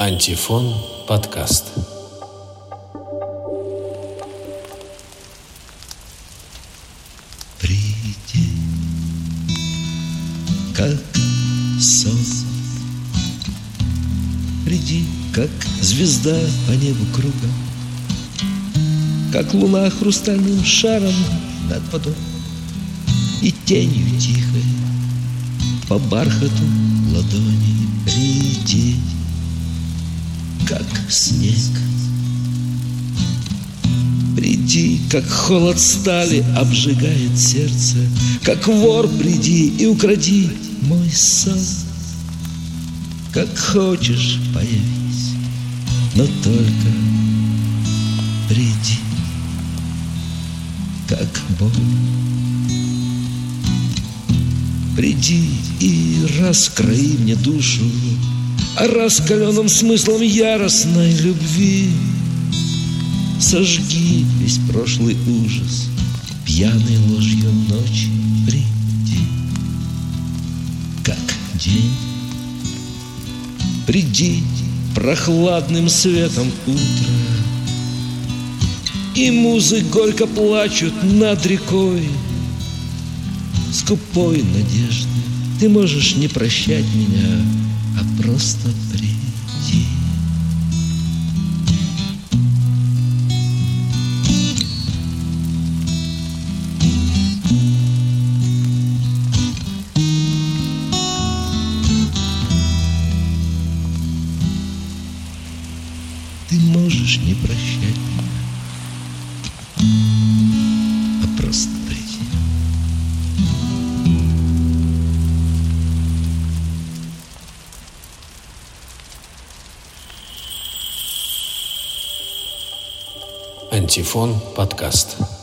Антифон подкаст. Приди, как сон. Приди, как звезда по небу кругом, Как луна хрустальным шаром над водой И тенью тихой по бархату ладони снег. Приди, как холод стали обжигает сердце, Как вор приди и укради мой сон. Как хочешь, появись, но только приди, как Бог. Приди и раскрои мне душу раскаленным смыслом яростной любви. Сожги весь прошлый ужас, пьяной ложью ночи приди, как день. Приди прохладным светом утра, И музы горько плачут над рекой, Скупой надежды, ты можешь не прощать меня, просто приди. Ты можешь не прощать меня, а просто Антифон подкаст.